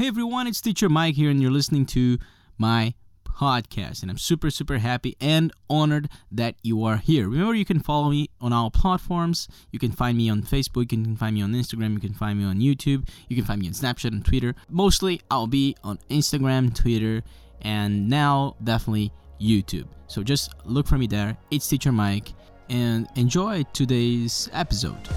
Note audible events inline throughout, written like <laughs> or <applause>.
Hey everyone, it's Teacher Mike here, and you're listening to my podcast. And I'm super, super happy and honored that you are here. Remember, you can follow me on all platforms. You can find me on Facebook, you can find me on Instagram, you can find me on YouTube, you can find me on Snapchat and Twitter. Mostly, I'll be on Instagram, Twitter, and now definitely YouTube. So just look for me there. It's Teacher Mike, and enjoy today's episode.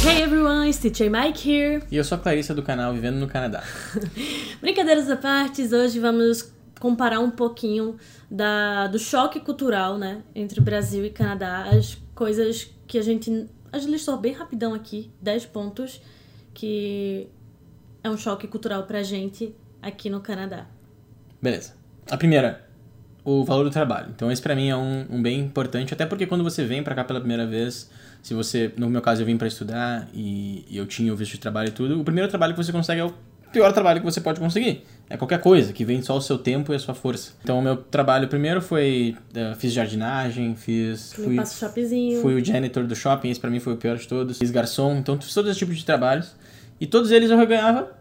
Hey everyone, it's Teacher Mike here. E eu sou a Clarissa do canal Vivendo no Canadá. <laughs> Brincadeiras à parte, hoje vamos comparar um pouquinho da, do choque cultural, né, entre Brasil e Canadá, as coisas que a gente, a gente listou bem rapidão aqui, 10 pontos que é um choque cultural pra gente aqui no Canadá. Beleza. A primeira, o valor do trabalho. Então esse pra mim é um, um bem importante, até porque quando você vem pra cá pela primeira vez, se você, no meu caso eu vim pra estudar e, e eu tinha o visto de trabalho e tudo, o primeiro trabalho que você consegue é o pior trabalho que você pode conseguir. É qualquer coisa, que vem só o seu tempo e a sua força. Então o meu trabalho primeiro foi, uh, fiz jardinagem, fiz... Fui, passo fui o janitor do shopping, esse pra mim foi o pior de todos. Fiz garçom, então fiz todos esses tipos de trabalhos. E todos eles eu ganhava,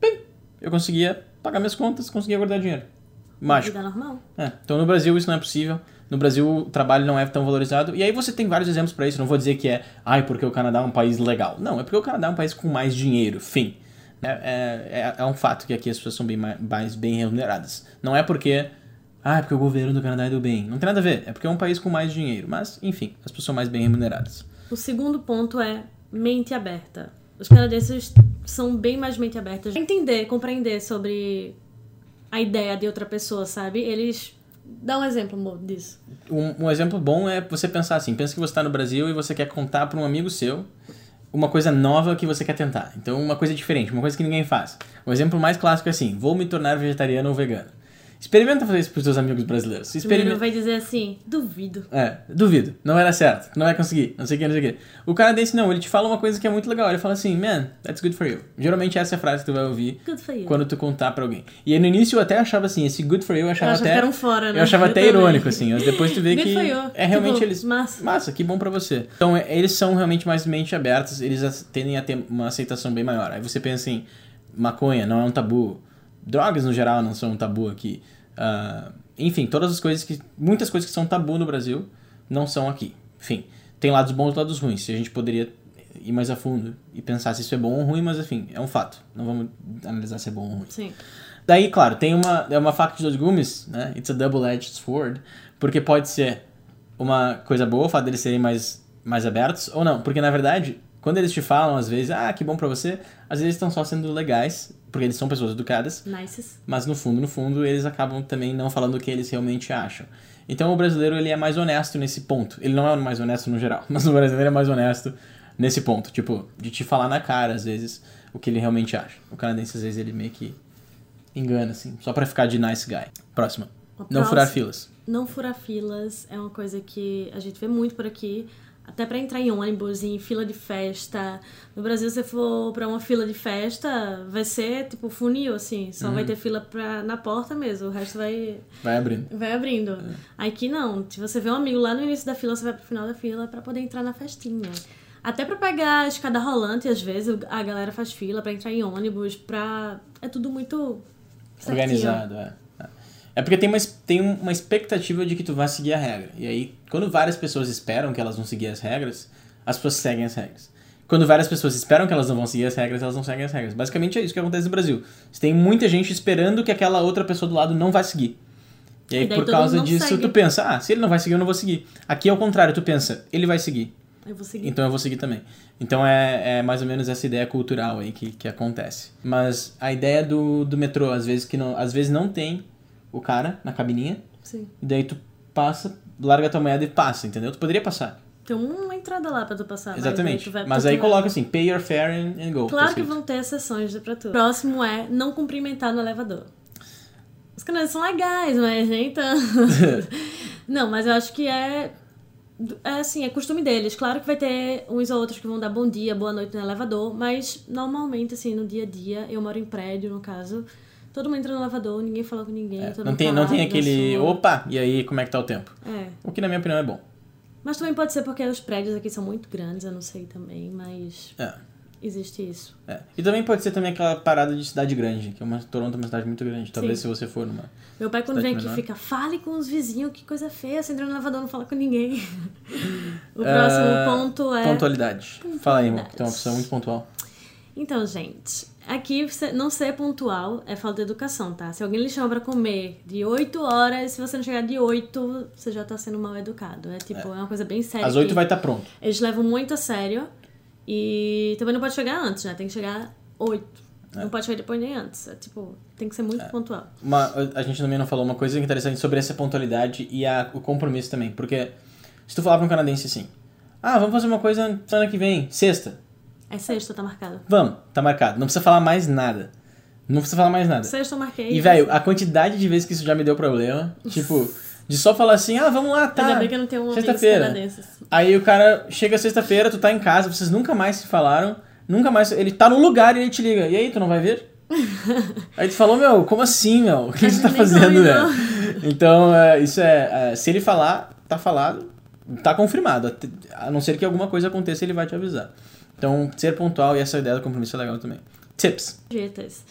bem, eu conseguia pagar minhas contas, conseguia guardar dinheiro. Mágico. Vida normal. É, então no Brasil isso não é possível. No Brasil o trabalho não é tão valorizado. E aí você tem vários exemplos para isso. Não vou dizer que é, ai, porque o Canadá é um país legal. Não, é porque o Canadá é um país com mais dinheiro. Fim. É, é, é um fato que aqui as pessoas são bem mais bem remuneradas. Não é porque, ah, é porque o governo do Canadá é do bem. Não tem nada a ver. É porque é um país com mais dinheiro. Mas, enfim, as pessoas são mais bem remuneradas. O segundo ponto é mente aberta. Os canadenses são bem mais mente abertas. Entender, compreender sobre a ideia de outra pessoa, sabe? Eles. Dá um exemplo disso. Um, um, exemplo bom é você pensar assim: pensa que você está no Brasil e você quer contar para um amigo seu uma coisa nova que você quer tentar. Então, uma coisa diferente, uma coisa que ninguém faz. O exemplo mais clássico é assim: vou me tornar vegetariano ou vegano. Experimenta fazer isso pros seus amigos brasileiros. Experimenta. vai dizer assim, duvido. É, duvido. Não vai dar certo. Não vai conseguir. Não sei o que, não sei o que. O canadense não, ele te fala uma coisa que é muito legal. Ele fala assim, man, that's good for you. Geralmente essa é a frase que tu vai ouvir quando tu contar pra alguém. E aí, no início eu até achava assim, esse good for you eu achava eu até. Fora, né? Eu achava eu até também. irônico, assim. Mas depois tu vê good que. For you. É realmente tipo, eles. Massa. Massa, que bom pra você. Então, é, eles são realmente mais mente abertos, eles tendem a ter uma aceitação bem maior. Aí você pensa em maconha, não é um tabu. Drogas no geral não são um tabu aqui. Uh, enfim, todas as coisas que. Muitas coisas que são tabu no Brasil não são aqui. Enfim, tem lados bons e lados ruins. Se a gente poderia ir mais a fundo e pensar se isso é bom ou ruim, mas enfim, é um fato. Não vamos analisar se é bom ou ruim. Sim. Daí, claro, tem uma, é uma faca de dois gumes, né? It's a double-edged sword. Porque pode ser uma coisa boa o fato deles serem mais, mais abertos, ou não. Porque, na verdade, quando eles te falam, às vezes, ah, que bom pra você, às vezes estão só sendo legais, porque eles são pessoas educadas. Nices. Mas no fundo, no fundo, eles acabam também não falando o que eles realmente acham. Então o brasileiro, ele é mais honesto nesse ponto. Ele não é o mais honesto no geral, <laughs> mas o brasileiro é mais honesto nesse ponto. Tipo, de te falar na cara, às vezes, o que ele realmente acha. O canadense, às vezes, ele meio que engana, assim, só pra ficar de nice guy. Próxima. Não furar filas. Não furar filas é uma coisa que a gente vê muito por aqui até para entrar em ônibus, em fila de festa. No Brasil, se for para uma fila de festa, vai ser tipo funil, assim. Só uhum. vai ter fila pra, na porta mesmo. O resto vai. Vai abrindo. Vai abrindo. É. Aqui não. Se você vê um amigo lá no início da fila, você vai pro final da fila para poder entrar na festinha. Até para pegar a escada rolante, às vezes, a galera faz fila para entrar em ônibus, pra. É tudo muito. Certinho. Organizado, é. É porque tem uma, tem uma expectativa de que tu vai seguir a regra. E aí, quando várias pessoas esperam que elas vão seguir as regras, as pessoas seguem as regras. Quando várias pessoas esperam que elas não vão seguir as regras, elas não seguem as regras. Basicamente é isso que acontece no Brasil. Você tem muita gente esperando que aquela outra pessoa do lado não vai seguir. E aí, e por causa disso, segue. tu pensa, ah, se ele não vai seguir, eu não vou seguir. Aqui é o contrário, tu pensa, ele vai seguir. Eu vou seguir. Então eu vou seguir também. Então é, é mais ou menos essa ideia cultural aí que, que acontece. Mas a ideia do, do metrô, às vezes, que não, às vezes não tem o cara na cabininha. Sim. E daí tu passa, larga a tua moeda e passa, entendeu? Tu poderia passar. Tem uma entrada lá pra tu passar. Exatamente. Mas, mas aí coloca assim, pay your fare and, and go. Claro que vão ter exceções pra tu. Próximo é não cumprimentar no elevador. Os canais são legais, mas nem tanto. <laughs> não, mas eu acho que é é assim, é costume deles. Claro que vai ter uns ou outros que vão dar bom dia, boa noite no elevador, mas normalmente, assim, no dia a dia, eu moro em prédio, no caso, Todo mundo entra no lavador, ninguém fala com ninguém. É, não, tem, não tem aquele. Opa! E aí, como é que tá o tempo? É. O que, na minha opinião, é bom. Mas também pode ser porque os prédios aqui são muito grandes, eu não sei também, mas É. existe isso. É. E também pode ser também aquela parada de cidade grande, que é uma Toronto é uma cidade muito grande. Talvez Sim. se você for numa. Meu pai, quando vem aqui, menor. fica, fale com os vizinhos, que coisa feia, você entra no elevador, não fala com ninguém. <laughs> o <laughs> próximo Ah, ponto é. Pontualidade. Fala aí, irmão, que é uma Pontualidade. pessoa muito pontual. Então, gente, aqui não ser pontual é falta de educação, tá? Se alguém lhe chama pra comer de 8 horas, se você não chegar de 8, você já tá sendo mal educado. É tipo, é, uma coisa bem séria. Às 8 que vai estar pronto. Eles levam muito a sério e também não pode chegar antes, né? Tem que chegar 8. Não pode chegar depois nem antes. É tipo, tem que ser muito pontual. Uma, a gente também não falou uma coisa interessante sobre essa pontualidade e a, o compromisso também. Porque se tu falar pra um canadense assim, ah, vamos fazer uma coisa semana que vem, sexta. É sexta, tá marcado. Vamos, tá marcado. Não precisa falar mais nada. Não precisa falar mais nada. Sexta eu marquei. E, velho, a quantidade de vezes que isso já me deu problema, tipo, de só falar assim, ah, vamos lá, tá. Ainda bem que eu não tenho um Sexta-feira. Aí o cara chega sexta-feira, tu tá em casa, vocês nunca mais se falaram, nunca mais. Ele tá no lugar e ele te liga. E aí, tu não vai ver? <laughs> aí tu falou, meu, como assim, meu? O que você tá fazendo, velho? Então, é, isso é, é, Se ele falar, tá falado, tá confirmado. A não ser que alguma coisa aconteça, ele vai te avisar. Então, ser pontual e essa ideia do compromisso é legal também. Tips. Dietas.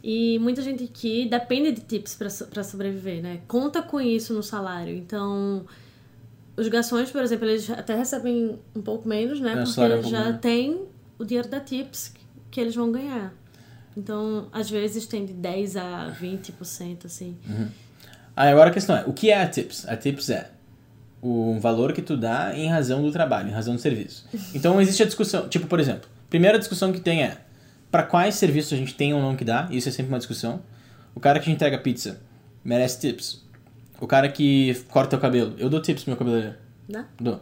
E muita gente aqui depende de tips pra sobreviver, né? Conta com isso no salário. Então, os garçons, por exemplo, eles até recebem um pouco menos, né? É, Porque é um eles pouco já menor. têm o dinheiro da tips que eles vão ganhar. Então, às vezes tem de 10 a 20%, assim. Aí agora a questão é, o que é a tips? A tips é o valor que tu dá em razão do trabalho, em razão do serviço. Então existe a discussão, tipo, por exemplo, primeira discussão que tem é para quais serviços a gente tem ou não que dá, isso é sempre uma discussão. O cara que entrega pizza merece tips. O cara que corta o cabelo, eu dou tips pro meu cabeleireiro. Né? Dou.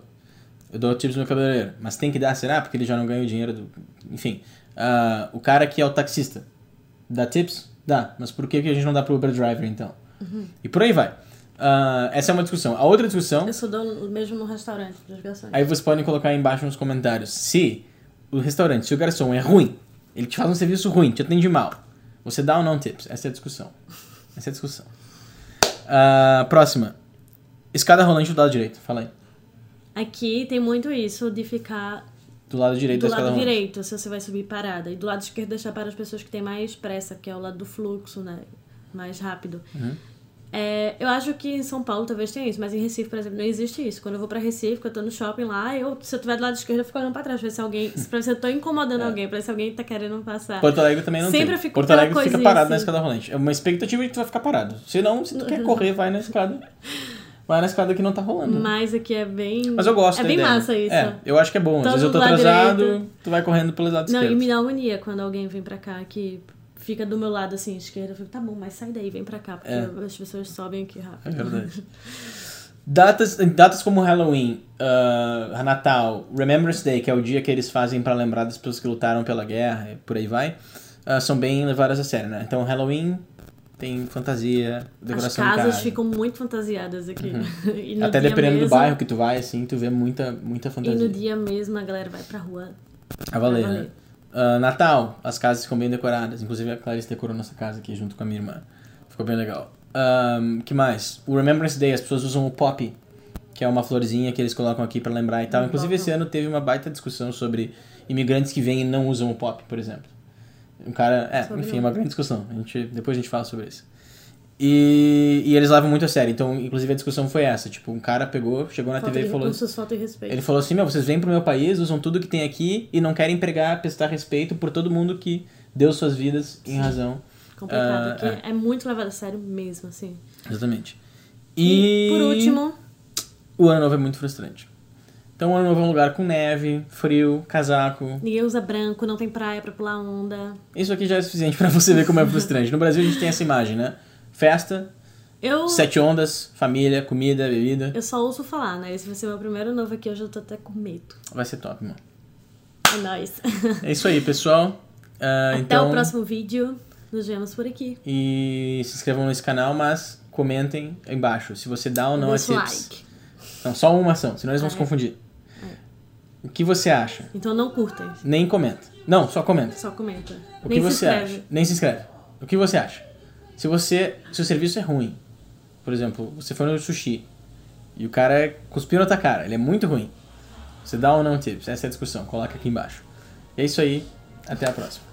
Eu dou tips no meu cabeleireiro. Mas tem que dar, será? Porque ele já não ganha o dinheiro do. Enfim. Ah, o cara que é o taxista. Dá tips? Dá. Mas por que que a gente não dá pro Uber Driver, então? E por aí vai. Ah, essa é uma discussão. A outra discussão. Eu sou dou mesmo no restaurante dos garçons. Aí vocês podem colocar aí embaixo nos comentários. Se o restaurante, se o garçom é ruim, ele te faz um serviço ruim, te atende mal, você dá ou não tips? Essa é a discussão. Essa é a discussão. Ah, próxima. Escada rolante do lado direito. Fala aí. Aqui tem muito isso de ficar Do lado direito do da escada lado rolante. direito, se você vai subir parada. E do lado esquerdo deixar para as pessoas que têm mais pressa, que é o lado do fluxo, né? Mais rápido. Uhum. É, eu acho que em São Paulo talvez tenha isso, mas em Recife, por exemplo, não existe isso. Quando eu vou pra Recife, que eu tô no shopping lá, eu, se eu tiver do lado esquerdo, eu fico olhando pra trás, ver se alguém. Se pra ver se eu tô incomodando alguém, pra ver se alguém tá querendo passar. Porto Alegre também não Sempre tem. eu fico Porto Alegre fica parado na assim. escada rolante. É uma expectativa de que tu vai ficar parado. Se não, se tu quer correr, vai na escada. Vai na escada que não tá rolando. Mas aqui é bem. Mas eu gosto É bem ideia. massa isso. É, eu acho que é bom. Às Todo vezes eu tô atrasado, direito. tu vai correndo pelo lado Não, e esquerdo. me dá agonia quando alguém vem pra cá que fica do meu lado assim, esquerda. Eu fico, tá bom, mas sai daí, vem pra cá, porque É. as pessoas sobem aqui rápido. É verdade. Datas, datas como Halloween, ah, Natal, Remembrance Day, que é o dia que eles fazem para lembrar das pessoas que lutaram pela guerra e por aí vai, ah, são bem levadas a sério, né? Então, Halloween tem fantasia, As decoração de casas casa. ficam muito fantasiadas aqui. <laughs> E no Até dependendo do mesmo- bairro que tu vai, assim, tu vê muita, muita E fantasia. no dia mesmo a galera vai pra rua. A valer, né? Ah, Natal, as casas ficam bem decoradas. Inclusive a Clarice decorou nossa casa aqui junto com a minha irmã. Ficou bem legal. Um, que mais? O Remembrance Day, as pessoas usam o pop, que é uma florzinha que eles colocam aqui pra lembrar e tal. Inclusive esse ano teve uma baita discussão sobre imigrantes que vêm e não usam o pop, por exemplo. Um cara, é, Sobre enfim, o- uma grande discussão. A gente, depois a gente fala sobre isso. E, e eles levam muito a sério. Então, inclusive a discussão foi essa. Tipo, um cara pegou, chegou na Falta TV e falou recursos, falta de respeito. ele falou assim, meu, vocês vêm pro meu país, usam tudo que tem aqui e não querem pregar, prestar respeito por todo mundo que deu suas vidas em razão. Complicado, aqui é. é. muito levado a sério mesmo, assim. Exatamente. E, E, por último, o ano novo é muito frustrante. Então o ano novo é um lugar com neve, frio, casaco. ninguém usa branco, não tem praia pra pular onda. Isso aqui já é suficiente pra você ver como é frustrante. No Brasil a gente tem essa imagem, né? Festa, Eu, sete ondas, família, comida, bebida. eu só ouço falar, né? Esse vai ser meu primeiro novo aqui, hoje eu tô até com medo. Vai ser top, mano. É nóis. <laughs> É isso aí, pessoal. Ah, Até então, o próximo vídeo. Nos vemos por aqui. E se inscrevam nesse canal, mas comentem aí embaixo se você dá ou não a Deixa o tips. like. Não, só uma ação, senão eles vão É. se confundir. O que você acha? Então não curtem, Nem comenta. Não, só comenta. só comenta. O Nem que se você inscreve. acha? Nem se inscreve. O que você acha? Se você, se o serviço é ruim, por exemplo, você foi no sushi E o cara é cuspiu na tua cara, ele é muito ruim. Você dá ou não tips? Essa é a discussão, coloca aqui embaixo. É isso aí, até a próxima.